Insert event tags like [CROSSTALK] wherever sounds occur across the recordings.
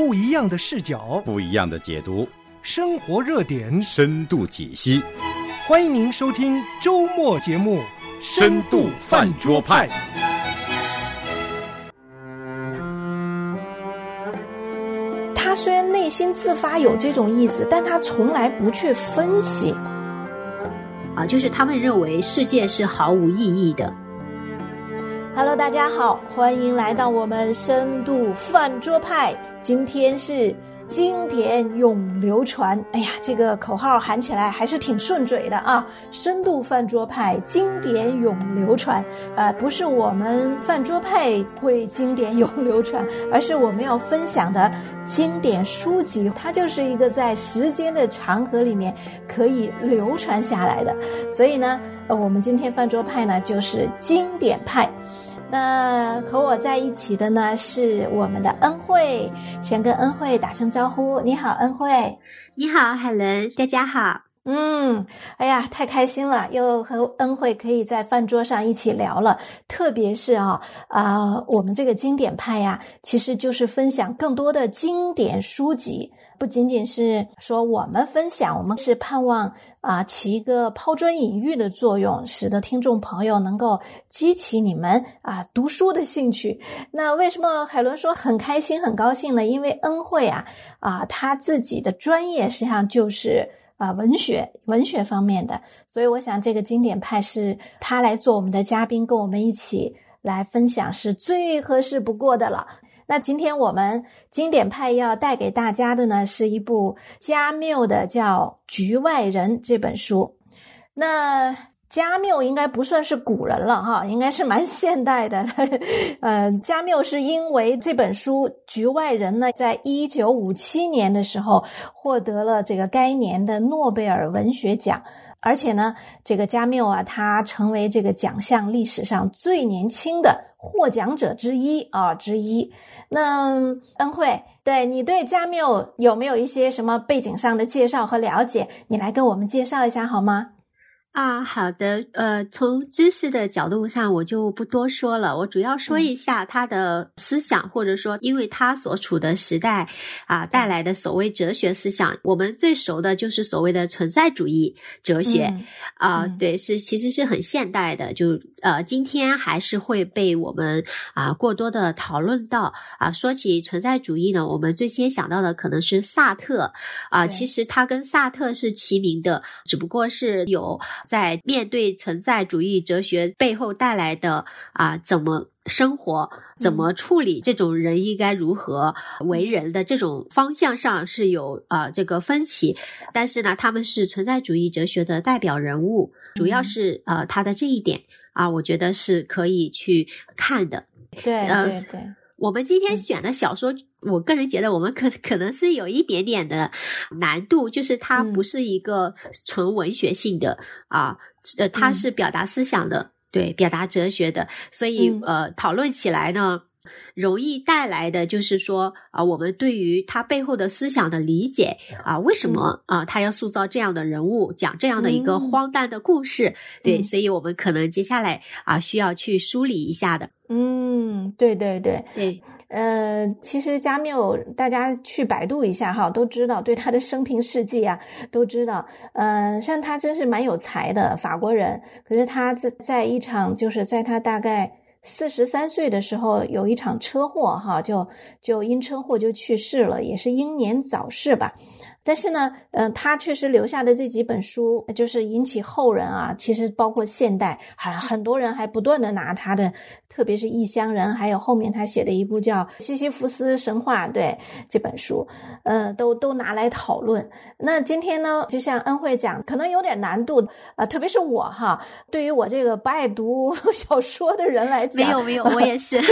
不一样的视角，不一样的解读，生活热点，深度解析。欢迎您收听周末节目《深度饭桌派》。他虽然内心自发有这种意思，但他从来不去分析。啊，就是他们认为世界是毫无意义的。Hello，大家好，欢迎来到我们深度饭桌派。今天是经典永流传。哎呀，这个口号喊起来还是挺顺嘴的啊！深度饭桌派，经典永流传。呃，不是我们饭桌派会经典永流传，而是我们要分享的经典书籍，它就是一个在时间的长河里面可以流传下来的。所以呢，呃，我们今天饭桌派呢就是经典派。那和我在一起的呢是我们的恩惠，先跟恩惠打声招呼。你好，恩惠。你好，海伦，大家好。嗯，哎呀，太开心了，又和恩惠可以在饭桌上一起聊了。特别是啊啊、我们这个经典派呀，其实就是分享更多的经典书籍，不仅仅是说我们分享，我们是盼望啊起一个抛砖引玉的作用，使得听众朋友能够激起你们啊读书的兴趣。那为什么海伦说很开心、很高兴呢？因为恩惠啊啊，他自己的专业实际上就是。啊，文学文学方面的，所以我想这个经典派是他来做我们的嘉宾，跟我们一起来分享是最合适不过的了。那今天我们经典派要带给大家的呢，是一部加缪的叫《局外人》这本书。那加缪应该不算是古人了哈，应该是蛮现代的。[LAUGHS] 呃，加缪是因为这本书《局外人》呢，在一九五七年的时候获得了这个该年的诺贝尔文学奖，而且呢，这个加缪啊，他成为这个奖项历史上最年轻的获奖者之一啊之一。那恩惠，对你对加缪有没有一些什么背景上的介绍和了解？你来跟我们介绍一下好吗？啊，好的，呃，从知识的角度上，我就不多说了，我主要说一下他的思想，或者说，因为他所处的时代啊带来的所谓哲学思想，我们最熟的就是所谓的存在主义哲学。嗯啊、嗯对，是其实是很现代的，就呃，今天还是会被我们啊过多的讨论到啊。说起存在主义呢，我们最先想到的可能是萨特啊，其实他跟萨特是齐名的，只不过是有在面对存在主义哲学背后带来的啊怎么。生活怎么处理这种人应该如何为人的这种方向上是有啊、这个分歧，但是呢，他们是存在主义哲学的代表人物，主要嗯。是呃他的这一点啊，我觉得是可以去看的。对呃对对，我们今天嗯。选的小说，我个人觉得我们可可能是有一点点的难度，就是它嗯不是一个纯文学性的啊，呃，它嗯是表达思想的，对，表达哲学的，所以嗯呃，讨论起来呢。容易带来的就是说啊，我们对于他背后的思想的理解啊，为什么啊他要塑造这样的人物，讲这样的一个嗯荒诞的故事？对，嗯所以我们可能接下来啊需要去梳理一下的。嗯，对对对，对，呃，其实加缪，大家去百度一下哈，都知道，对他的生平事迹啊，都知道。呃，像他真是蛮有才的法国人，可是他在在一场，就是在他大概四十三岁的时候，有一场车祸哈，就就因车祸就去世了，也是英年早逝吧。但是呢，嗯、他确实留下的这几本书，就是引起后人啊，其实包括现代，很很多人还不断的拿他的，特别是《异乡人》，还有后面他写的一部叫《西西弗斯神话》，对这本书，呃，都都拿来讨论。那今天呢，就像恩惠讲，可能有点难度，呃，特别是我哈，对于我这个不爱读 [LAUGHS] 小说的人来讲没讲，有没有，我也是。[LAUGHS]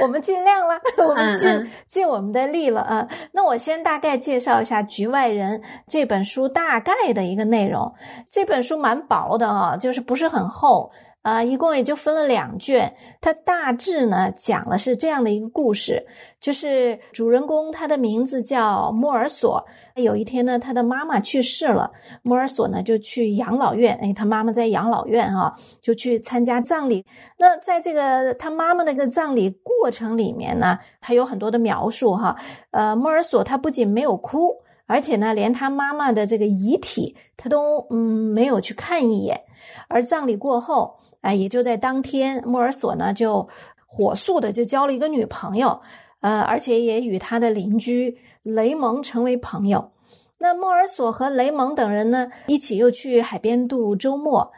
我们尽量了，我们尽、尽我们的力了啊、那我先大概介绍一下《局外人》这本书大概的一个内容。这本书蛮薄的啊，就是不是很厚。啊，一共也就分了两卷。它大致呢讲了是这样的一个故事，就是主人公他的名字叫莫尔索。有一天呢，他的妈妈去世了，莫尔索呢就去养老院，哎，他妈妈在养老院啊，就去参加葬礼。那在这个他妈妈那个葬礼过程里面呢，他有很多的描述哈。呃，莫尔索他不仅没有哭，而且呢，连他妈妈的这个遗体他都嗯没有去看一眼。而葬礼过后，哎，也就在当天，莫尔索呢就火速的就交了一个女朋友，呃，而且也与他的邻居雷蒙成为朋友。那莫尔索和雷蒙等人呢，一起又去海边度周末。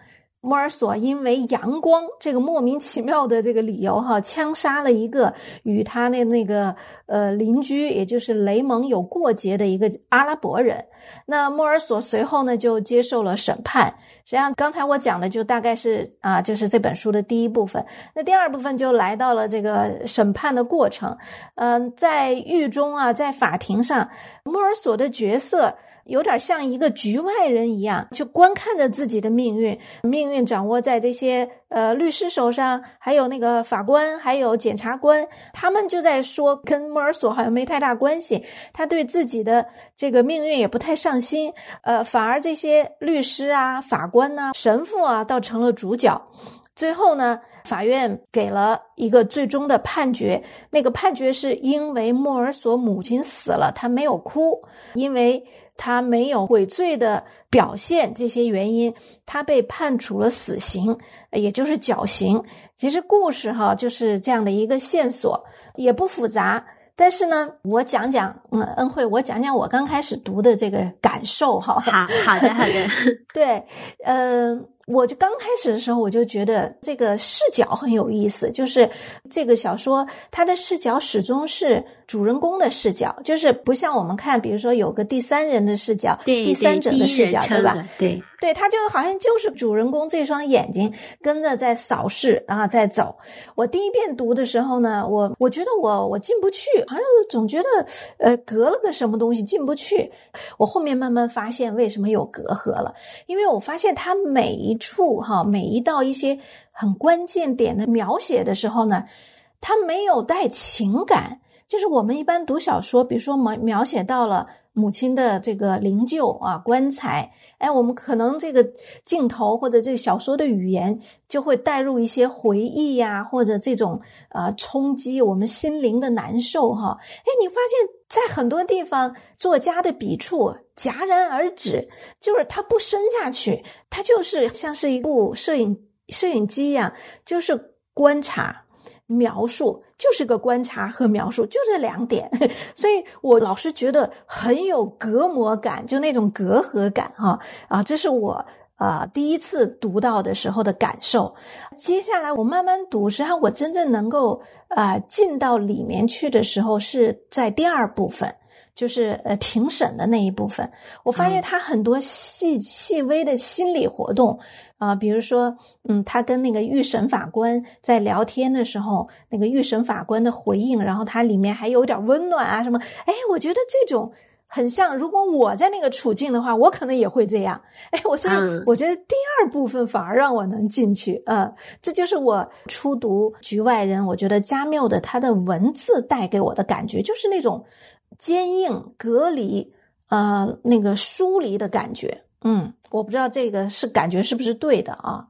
莫尔索因为阳光这个莫名其妙的这个理由，哈，枪杀了一个与他的那个呃邻居，也就是雷蒙有过节的一个阿拉伯人。那莫尔索随后呢就接受了审判。实际上，刚才我讲的就大概是啊，就是这本书的第一部分。那第二部分就来到了这个审判的过程。嗯，在狱中啊，在法庭上，莫尔索的角色。有点像一个局外人一样，就观看着自己的命运，命运掌握在这些呃律师手上，还有那个法官，还有检察官，他们就在说跟莫尔索好像没太大关系，他对自己的这个命运也不太上心，呃，反而这些律师啊、法官呢、神父啊，倒成了主角。最后呢，法院给了一个最终的判决，那个判决是因为莫尔索母亲死了，他没有哭，因为。他没有悔罪的表现，这些原因，他被判处了死刑，也就是绞刑。其实故事哈就是这样的一个线索，也不复杂。但是呢，我讲讲，嗯，恩惠，我讲讲我刚开始读的这个感受哈。好好的，好的。[LAUGHS] 对，嗯。我就刚开始的时候，我就觉得这个视角很有意思，就是这个小说它的视角始终是主人公的视角，就是不像我们看，比如说有个第三人的视角，第三者的视角，对吧？对，对，他就好像就是主人公这双眼睛跟着在扫视啊，在走。我第一遍读的时候呢，我我觉得我我进不去，好像总觉得呃隔了个什么东西进不去。我后面慢慢发现为什么有隔阂了，因为我发现他每一。处哈，每一道一些很关键点的描写的时候呢，它没有带情感。就是我们一般读小说，比如说描描写到了母亲的这个灵柩啊、棺材，哎，我们可能这个镜头或者这个小说的语言就会带入一些回忆呀，或者这种啊冲击我们心灵的难受哈。哎，你发现在很多地方作家的笔触戛然而止，就是他不深下去，他就是像是一部摄影摄影机一样，就是观察。描述就是个观察和描述，就这两点，[LAUGHS] 所以我老是觉得很有隔膜感，就那种隔阂感哈啊，这是我啊第一次读到的时候的感受。接下来我慢慢读，实际上我真正能够啊进到里面去的时候，是在第二部分。就是呃庭审的那一部分，我发现他很多细细微的心理活动啊，比如说，嗯，他跟那个预审法官在聊天的时候，那个预审法官的回应，然后他里面还有点温暖啊什么，哎，我觉得这种很像，如果我在那个处境的话，我可能也会这样。哎，我所以我觉得第二部分反而让我能进去，嗯，这就是我初读《局外人》，我觉得加缪的他的文字带给我的感觉，就是那种。坚硬、隔离，呃，那个疏离的感觉，嗯，我不知道这个是感觉是不是对的啊？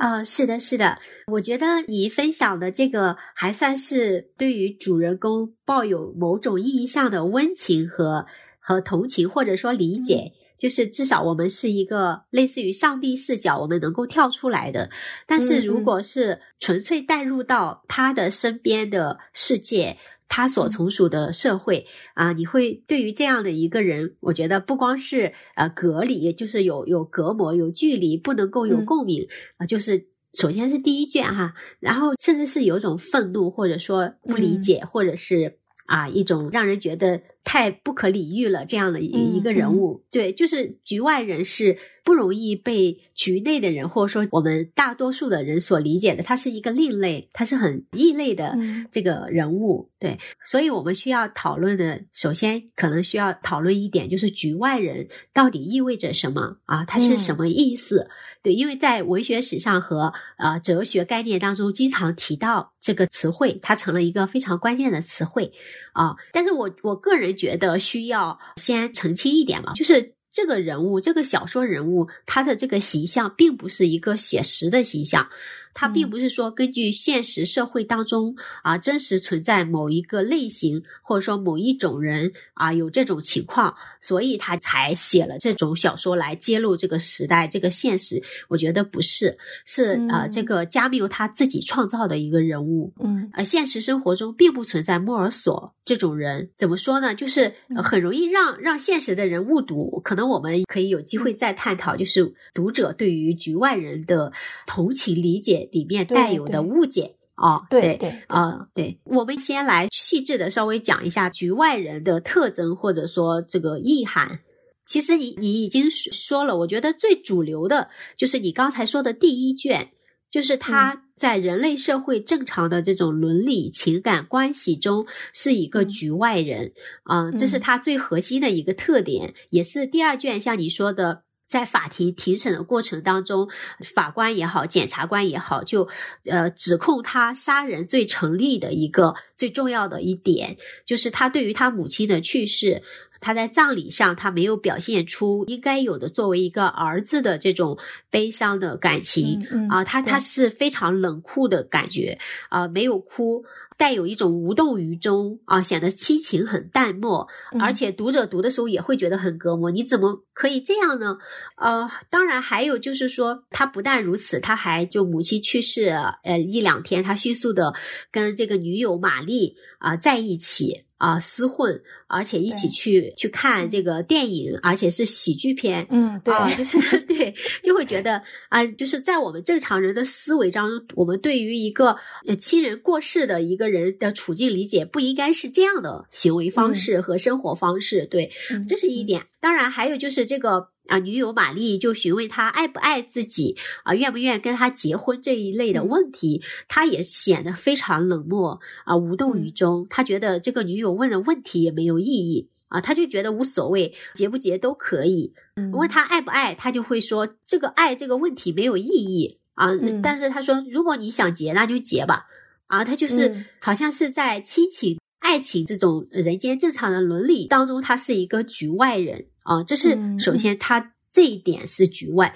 啊，是的，是的，我觉得你分享的这个还算是对于主人公抱有某种意义上的温情和和同情，或者说理解，就是至少我们是一个类似于上帝视角，我们能够跳出来的。但是如果是纯粹带入到他的身边的世界。他所从属的社会啊，你会对于这样的一个人，我觉得不光是呃隔离，就是有有隔膜、有距离，不能够有共鸣啊。就是首先是第一卷哈，然后甚至是有种愤怒，或者说不理解，或者是啊一种让人觉得太不可理喻了，这样的一嗯一个人物。对，就是局外人是不容易被局内的人，或者说我们大多数的人所理解的，他是一个另类，他是很异类的嗯这个人物。对，所以我们需要讨论的，首先可能需要讨论一点，就是局外人到底意味着什么啊？它是什么意思？对，因为在文学史上和呃哲学概念当中，经常提到这个词汇，它成了一个非常关键的词汇啊。但是我我个人觉得需要先澄清一点嘛，就是这个人物，这个小说人物，他的这个形象并不是一个写实的形象。它并不是说根据现实社会当中啊真实存在某一个类型或者说某一种人啊有这种情况，所以他才写了这种小说来揭露这个时代这个现实。我觉得不是，是呃嗯这个加缪他自己创造的一个人物。嗯呃，现实生活中并不存在莫尔索这种人，怎么说呢？就是呃很容易让让现实的人误读。可能我们可以有机会再探讨，就是读者对于局外人的同情理解里面带有的误解。啊，对对对啊、对，我们先来细致的稍微讲一下局外人的特征或者说这个意涵。其实你你已经说说了，我觉得最主流的就是你刚才说的第一卷，就是他在人类社会正常的这种伦理情感关系中是一个局外人啊、这是他最核心的一个特点，也是第二卷像你说的。在法庭庭审的过程当中，法官也好，检察官也好，就呃指控他杀人罪成立的一个最重要的一点，就是他对于他母亲的去世，他在葬礼上他没有表现出应该有的作为一个儿子的这种悲伤的感情。嗯啊，他他是非常冷酷的感觉啊，没有哭，带有一种无动于衷啊，显得亲情很淡漠，嗯而且读者读的时候也会觉得很隔膜。你怎么可以这样呢？呃，当然还有就是说，他不但如此，他还就母亲去世呃一两天，他迅速的跟这个女友玛丽啊、在一起。啊，厮混，而且一起去去看这个电影，而且是喜剧片，嗯对啊，就是 [LAUGHS] 对，就会觉得啊，就是在我们正常人的思维当中，我们对于一个呃亲人过世的一个人的处境理解，不应该是这样的行为方式和生活方式。对，嗯这是一点。当然，还有就是这个啊，女友玛丽就询问他爱不爱自己啊，愿不愿意跟他结婚这一类的问题，他也显得非常冷漠啊，无动于衷。他觉得这个女友问的问题也没有意义。啊，他就觉得无所谓，结不结都可以。嗯问他爱不爱，他就会说这个爱这个问题没有意义啊。嗯但是他说，如果你想结，那就结吧。啊，他就是、嗯好像是在亲情、爱情这种人间正常的伦理当中，他是一个局外人啊。这是嗯首先他这一点是局外。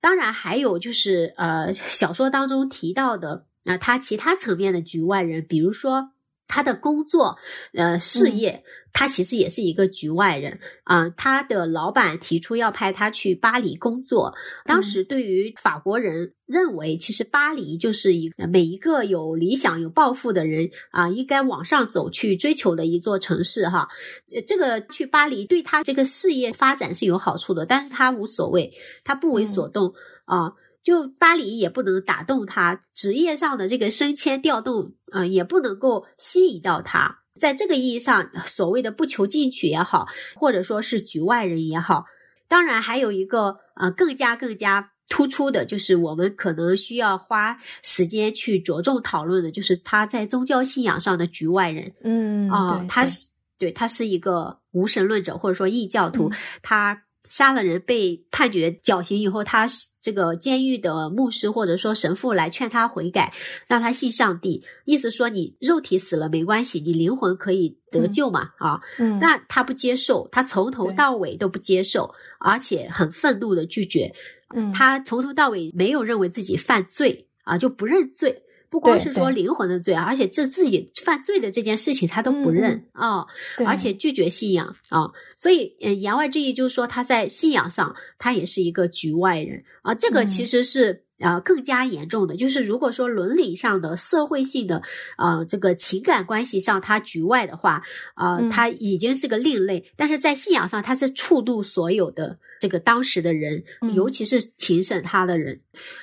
当然还有就是呃，小说当中提到的啊、他其他层面的局外人，比如说他的工作、呃事嗯业，他其实也是一个局外人啊、他的老板提出要派他去巴黎工作，当时对于法国人认为，其实巴黎就是一个每一个有理想、有抱负的人啊，应该往上走去追求的一座城市哈。呃这个去巴黎对他这个事业发展是有好处的，但是他无所谓，他不为所动、啊。就巴黎也不能打动他，职业上的这个升迁调动，呃，也不能够吸引到他。在这个意义上，所谓的不求进取也好，或者说是局外人也好，当然还有一个呃更加更加突出的，就是我们可能需要花时间去着重讨论的，就是他在宗教信仰上的局外人。嗯啊、他是对他是一个无神论者或者说异教徒，嗯他杀了人被判决绞刑以后，他是这个监狱的牧师或者说神父来劝他悔改，让他信上帝，意思说你肉体死了没关系，你灵魂可以得嗯救嘛、啊。嗯那他不接受，他从头到尾都不接受，而且很愤怒的拒绝。嗯他从头到尾没有认为自己犯罪啊，就不认罪。不光是说灵魂的罪，而且这自己犯罪的这件事情他都不嗯认啊、对而且拒绝信仰啊。所以，嗯，言外之意就是说他在信仰上他也是一个局外人啊。这个嗯其实是。呃，更加严重的。就是，如果说伦理上的、社会性的，呃，这个情感关系上他局外的话，啊、嗯。他已经是个另类，但是在信仰上他是触怒所有的这个当时的人，嗯。尤其是庭审他的人。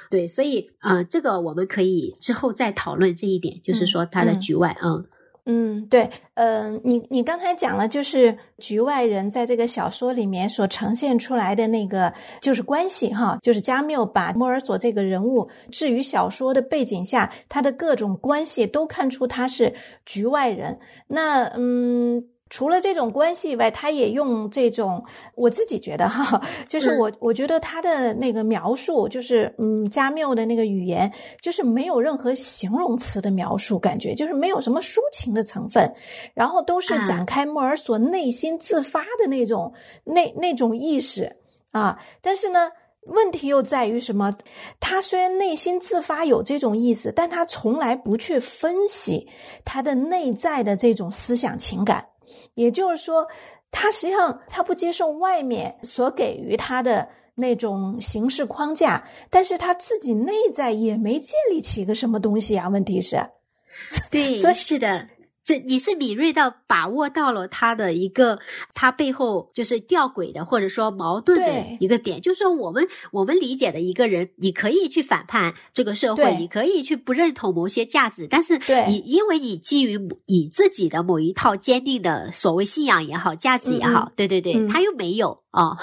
对，所以呃，这个我们可以之后再讨论这一点，就是说他的嗯。局外，嗯嗯，嗯对，呃，你你刚才讲了，就是局外人在这个小说里面所呈现出来的那个就是关系哈，就是加缪把莫尔索这个人物置于小说的背景下，他的各种关系都看出他是局外人。那嗯。除了这种关系以外，他也用这种，我自己觉得哈，就是我我觉得他的那个描述，就是嗯，加缪的那个语言，就是没有任何形容词的描述，感觉就是没有什么抒情的成分，然后都是展开莫尔索内心自发的那种那那种意识啊。但是呢，问题又在于什么？他虽然内心自发有这种意思，但他从来不去分析他的内在的这种思想情感。也就是说，他实际上他不接受外面所给予他的那种形式框架，但是他自己内在也没建立起一个什么东西啊。问题是，[LAUGHS] 对，所以是的。这你是敏锐到把握到了他的一个，他背后就是吊诡的或者说矛盾的一个点，就是说我们我们理解的一个人，你可以去反叛这个社会，你可以去不认同某些价值，但是你因为你基于你自己的某一套坚定的所谓信仰也好，价值也好，对对对，他又没有。啊，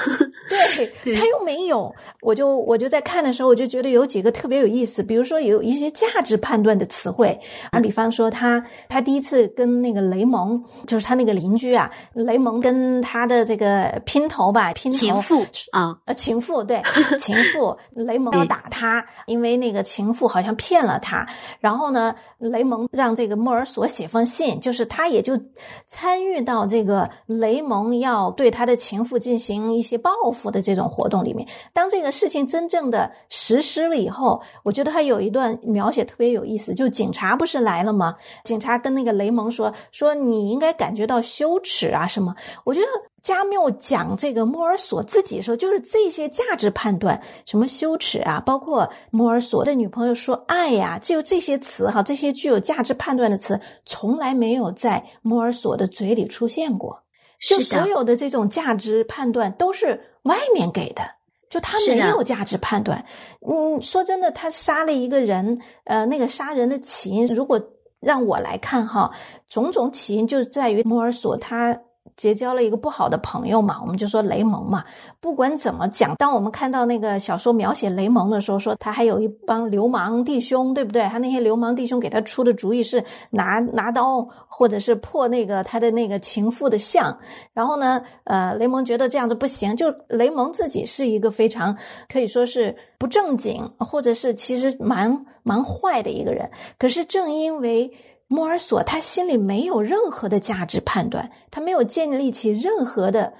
对 [LAUGHS] 他又没有，我就我就在看的时候，我就觉得有几个特别有意思，比如说有一些价值判断的词汇，啊，比方说他他第一次跟那个雷蒙，就是他那个邻居啊，雷蒙跟他的这个姘头吧，姘头。情妇啊，呃，情妇对，[LAUGHS] 情妇，雷蒙要打他，因为那个情妇好像骗了他，然后呢，雷蒙让这个莫尔索写封信，就是他也就参与到这个雷蒙要对他的情妇进行。一些报复的这种活动里面，当这个事情真正的实施了以后，我觉得他有一段描写特别有意思。就警察不是来了吗？警察跟那个雷蒙说：“说你应该感觉到羞耻啊什么？”我觉得加缪讲这个莫尔索自己的时候，就是这些价值判断，什么羞耻啊，包括莫尔索的女朋友说爱呀，就这些词哈，这些具有价值判断的词，从来没有在莫尔索的嘴里出现过。就所有的这种价值判断都是外面给的，就他没有价值判断。嗯，说真的，他杀了一个人，呃，那个杀人的起因，如果让我来看哈，种种起因就在于摩尔索他。结交了一个不好的朋友嘛，我们就说雷蒙嘛。不管怎么讲，当我们看到那个小说描写雷蒙的时候，说他还有一帮流氓弟兄，对不对？他那些流氓弟兄给他出的主意是拿拿刀，或者是破那个他的那个情妇的像。然后呢，呃，雷蒙觉得这样子不行，就雷蒙自己是一个非常可以说是不正经，或者是其实蛮蛮坏的一个人。可是正因为。莫尔索他心里没有任何的价值判断，他没有建立起任何的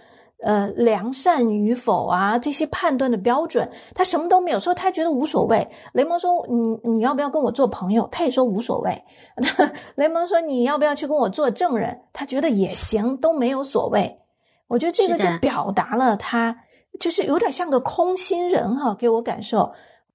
呃良善与否啊这些判断的标准，他什么都没有，说他觉得无所谓。雷蒙说：“你你要不要跟我做朋友？”他也说无所谓。[LAUGHS] 雷蒙说：“你要不要去跟我做证人？”他觉得也行，都没有所谓。我觉得这个就表达了他就是有点像个空心人哈，给我感受，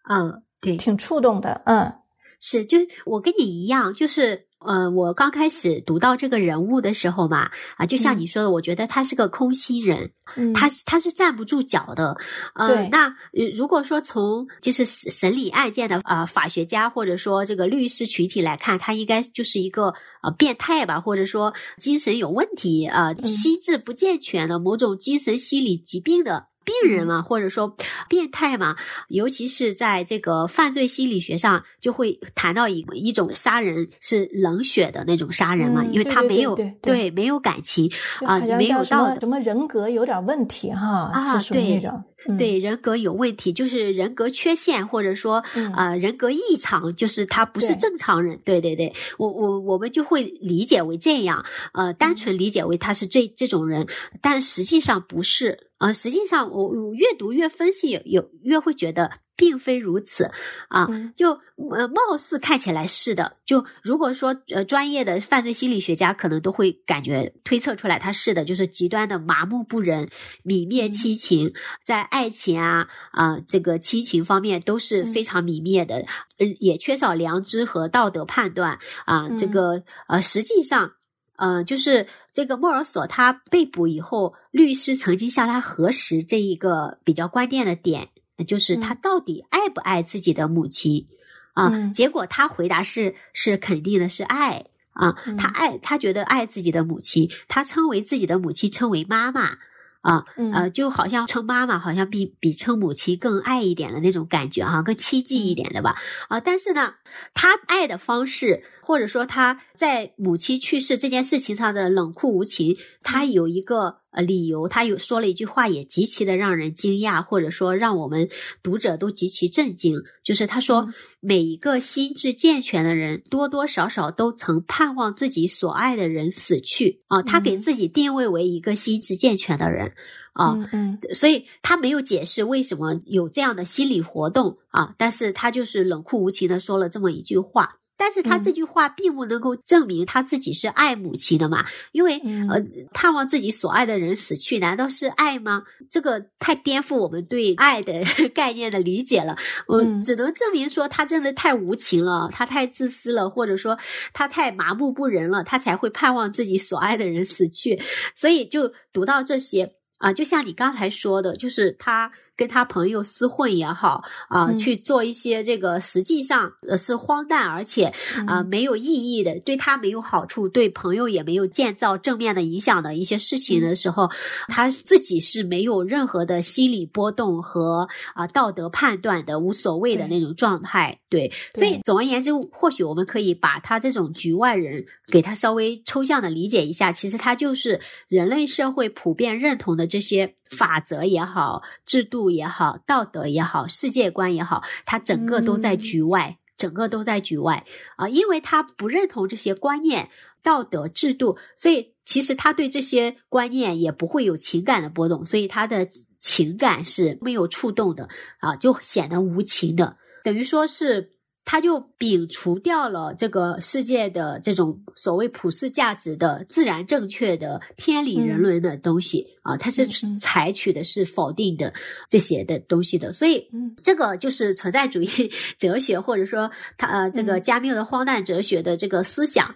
嗯，对，挺触动的，嗯，是，就我跟你一样，就是。呃，我刚开始读到这个人物的时候嘛，啊，就像你说的，我觉得他是个空心人，他他是站不住脚的。呃，那如果说从就是审理案件的啊法学家或者说这个律师群体来看，他应该就是一个呃变态吧，或者说精神有问题啊，心智不健全的某种精神心理疾病的。病人嘛，或者说变态嘛，尤其是在这个犯罪心理学上，就会谈到一一种杀人是冷血的那种杀人嘛，因为他没有对没有感情啊，没有到什么人格有点问题哈啊，对那种。对人格有问题，就是人格缺陷，或者说啊人格异常，就是他不是正常人。对对对，我我我们就会理解为这样，呃，单纯理解为他是这这种人，但实际上不是。呃，实际上我我越读越分析，有越会觉得。并非如此，啊，就呃，貌似看起来是的。就如果说呃，专业的犯罪心理学家可能都会感觉推测出来，他是的，就是极端的麻木不仁、泯灭亲情，在爱情啊啊这个亲情方面都是非常泯灭的，呃，也缺少良知和道德判断啊。这个呃，实际上，呃，就是这个莫尔索他被捕以后，律师曾经向他核实这一个比较关键的点。就是他到底爱不爱自己的母亲啊？结果他回答是是肯定的，是爱啊，嗯他爱他觉得爱自己的母亲，他称为自己的母亲称为妈妈。啊，嗯呃，就好像称妈妈，好像比比称母亲更爱一点的那种感觉哈、更亲近一点的吧。啊，但是呢，他爱的方式，或者说他在母亲去世这件事情上的冷酷无情，他有一个呃理由，他有说了一句话，也极其的让人惊讶，或者说让我们读者都极其震惊，就是他说，嗯每一个心智健全的人，多多少少都曾盼望自己所爱的人死去啊。他给嗯自己定位为一个心智健全的人啊。嗯嗯所以他没有解释为什么有这样的心理活动啊，但是他就是冷酷无情的说了这么一句话。但是他嗯这句话并不能够证明他自己是爱母亲的嘛，因为嗯呃，盼望自己所爱的人死去，难道是爱吗？这个太颠覆我们对爱的 [LAUGHS] 概念的理解了。我嗯只能证明说他真的太无情了，他太自私了，或者说他太麻木不仁了，他才会盼望自己所爱的人死去。所以就读到这些啊，就像你刚才说的，就是他跟他朋友厮混也好啊，嗯。去做一些这个实际上呃是荒诞而且啊嗯。没有意义的，对他没有好处，对朋友也没有建造正面的影响的一些事情的时候，他自己是没有任何的心理波动和啊道德判断的，无所谓的那种状态。对，所以总而言之，或许我们可以把他这种局外人给他稍微抽象的理解一下，其实他就是人类社会普遍认同的这些法则也好、制度也好、道德也好、世界观也好，他整个都在嗯局外，整个都在局外啊、因为他不认同这些观念、道德、制度，所以其实他对这些观念也不会有情感的波动，所以他的情感是没有触动的啊，就显得无情的。等于说是他就摒除掉了这个世界的这种所谓普世价值的自然正确的天理人伦的东西、啊，他是采取的是否定的这些的东西的，所以嗯这个就是存在主义 [LAUGHS] 哲学，或者说他呃这个嗯加缪的荒诞哲学的这个思想。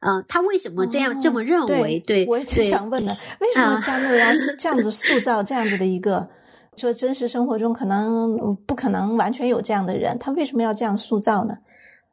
呃，他为什么这样、这么认哦为？对，我也是对想问的，为什么啊加缪要是这样子塑造这样子的一个？说真实生活中可能不可能完全有这样的人，他为什么要这样塑造呢？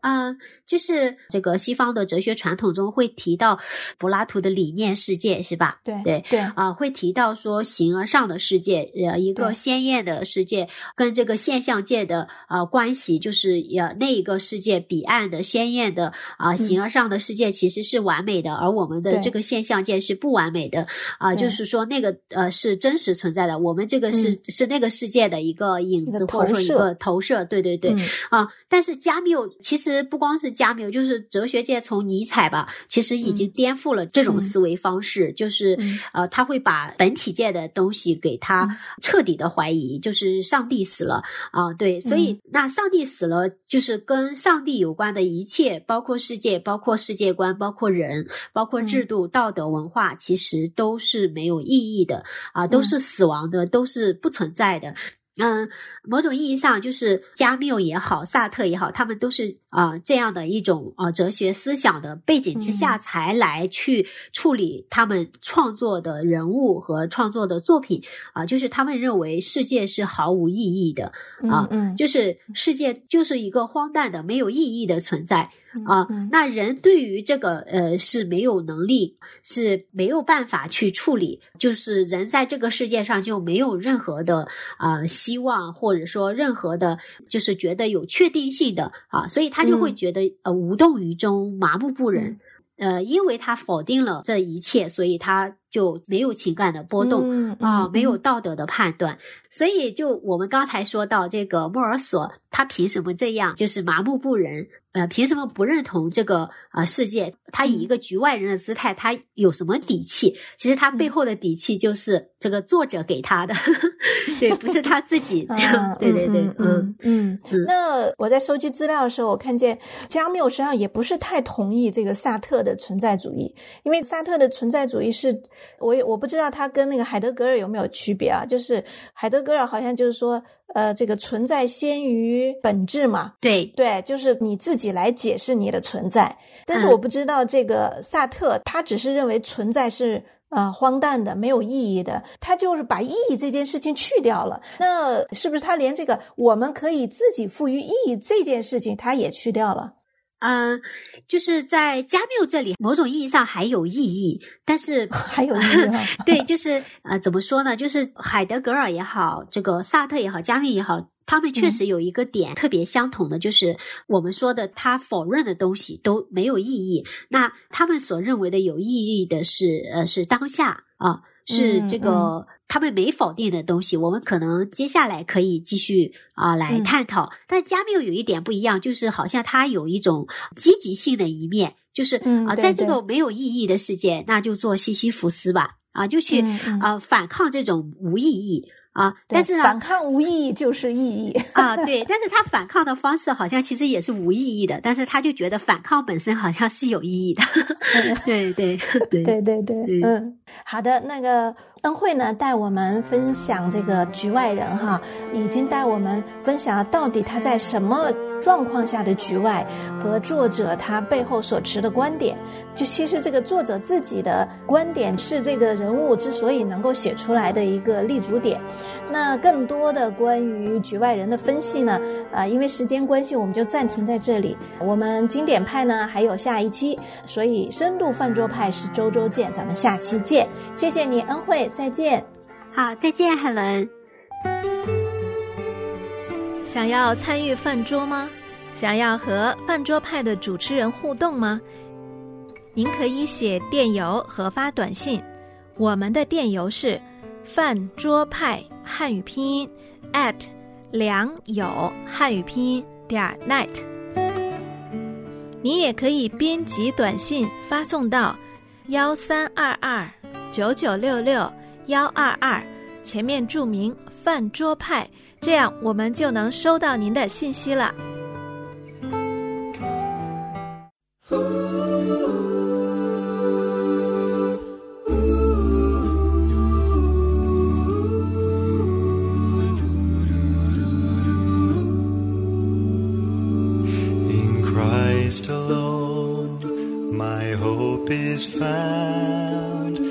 啊、就是这个西方的哲学传统中会提到柏拉图的理念世界，是吧？对对对，啊、会提到说形而上的世界，呃，一个鲜艳的世界跟这个现象界的啊、呃关系，就是呃那一个世界彼岸的鲜艳的啊、形而上的世界其实是完美的，而我们的这个现象界是不完美的啊、对。就是说那个呃是真实存在的，我们这个是、嗯。是那个世界的一个影子或者说一个投射，对对对。嗯。啊，但是加缪其实不光是加缪，就是哲学界从尼采吧，其实已经颠覆了这种嗯。思维方式，就是、嗯。呃，他会把本体界的东西给嗯。他彻底的怀疑，就是上帝死了啊，对，所以、嗯。那上帝死了，就是跟上帝有关的一切，包括世界，包括世界观，包括人，包括制嗯度、道德、文化，其实都是没有意义的啊，都嗯。是死亡的，都是不存在的。嗯，某种意义上，就是加缪也好，萨特也好，他们都是啊、呃这样的一种啊、呃哲学思想的背景之下，嗯才来去处理他们创作的人物和创作的作品啊、就是他们认为世界是毫无意义的，啊嗯嗯，就是世界就是一个荒诞的、没有意义的存在。嗯啊，嗯那人对于这个呃是没有能力，是没有办法去处理，就是人在这个世界上就没有任何的啊、呃希望，或者说任何的，就是觉得有确定性的啊，所以他就会嗯觉得、呃无动于衷、麻木不仁。呃，因为他否定了这一切，所以他就没有情感的波动。嗯啊、嗯没有嗯道德的判断，所以就我们刚才说到这个莫尔索，他凭什么这样，就是麻木不仁？呃，凭什么不认同这个啊、呃世界？他以一个局外人的姿态，他有什么底气？其实他背后的底气就是这个作者给他的，[LAUGHS] 对，不是他自己这样。啊对对对，嗯嗯嗯嗯那我在收集资料的时候，我看见加缪实际上也不是太同意这个萨特的存在主义，因为萨特的存在主义是，我我不知道他跟那个海德格尔有没有区别啊？就是海德格尔好像就是说，呃，这个存在先于本质嘛，对对，就是你自己来解释你的存在。但是嗯我不知道这个萨特，他只是认为存在是呃荒诞的、没有意义的，他就是把意义这件事情去掉了。那是不是他连这个我们可以自己赋予意义这件事情，他也去掉了？嗯，就是在加缪这里，某种意义上还有意义，但是 [LAUGHS] 还有意义啊对，就是呃，怎么说呢？就是海德格尔也好，这个萨特也好，加缪也好，他们确实有一个点特别相同的，就是我们说的他否认的东西都没有意义。那他们所认为的有意义的是，呃，是当下啊，是这个。他们没否定的东西，我们可能接下来可以继续啊来探讨。但加缪有一点不一样，就是好像他有一种积极性的一面，就是啊，在这个没有意义的世界，那就做西西弗斯吧，啊，就去啊反抗这种无意义。啊，但是呢，反抗无意义就是意义。啊，对，但是他反抗的方式好像其实也是无意义的，但是他就觉得反抗本身好像是有意义的，对 [LAUGHS] 对。对对 [LAUGHS] 对对，嗯，好的，那个恩惠呢带我们分享这个局外人哈，已经带我们分享了到底他在什么。状况下的局外和作者他背后所持的观点，就其实这个作者自己的观点是这个人物之所以能够写出来的一个立足点。那更多的关于局外人的分析呢？啊，因为时间关系，我们就暂停在这里。我们经典派呢还有下一期，所以深度饭桌派是周周见，咱们下期见。谢谢你，恩惠，再见。好，再见，海伦。想要参与饭桌吗？想要和饭桌派的主持人互动吗？您可以写电邮和发短信。我们的电邮是饭桌派汉语拼音 at 良友汉语拼音点 net。你也可以编辑短信发送到幺三二二九九六六幺二二，前面注明饭桌派。这样我们就能收到您的信息了。In Christ alone, my hope is found.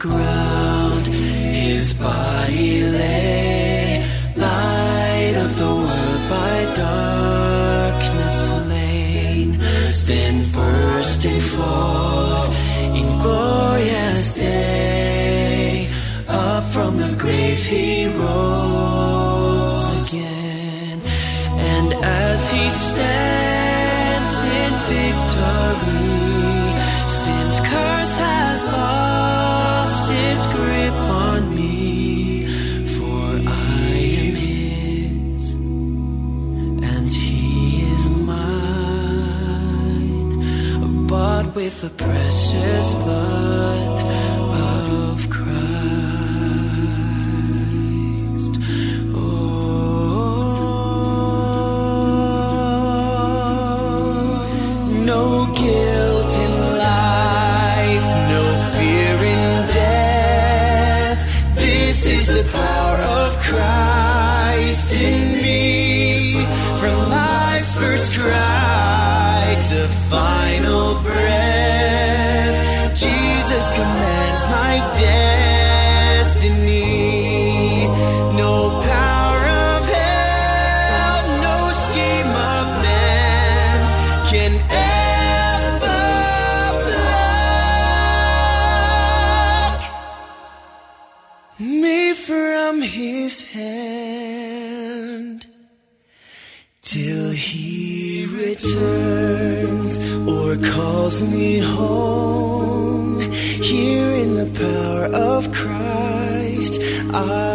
ground his body lay, light of the world by darkness slain. Then bursting forth in glorious day, up from the grave he rose again. And as he stands in victory, the precious blood of Christ. Oh, no guilt in life, no fear in death. This is the power of Christ in me. From life's first cry to final breath, I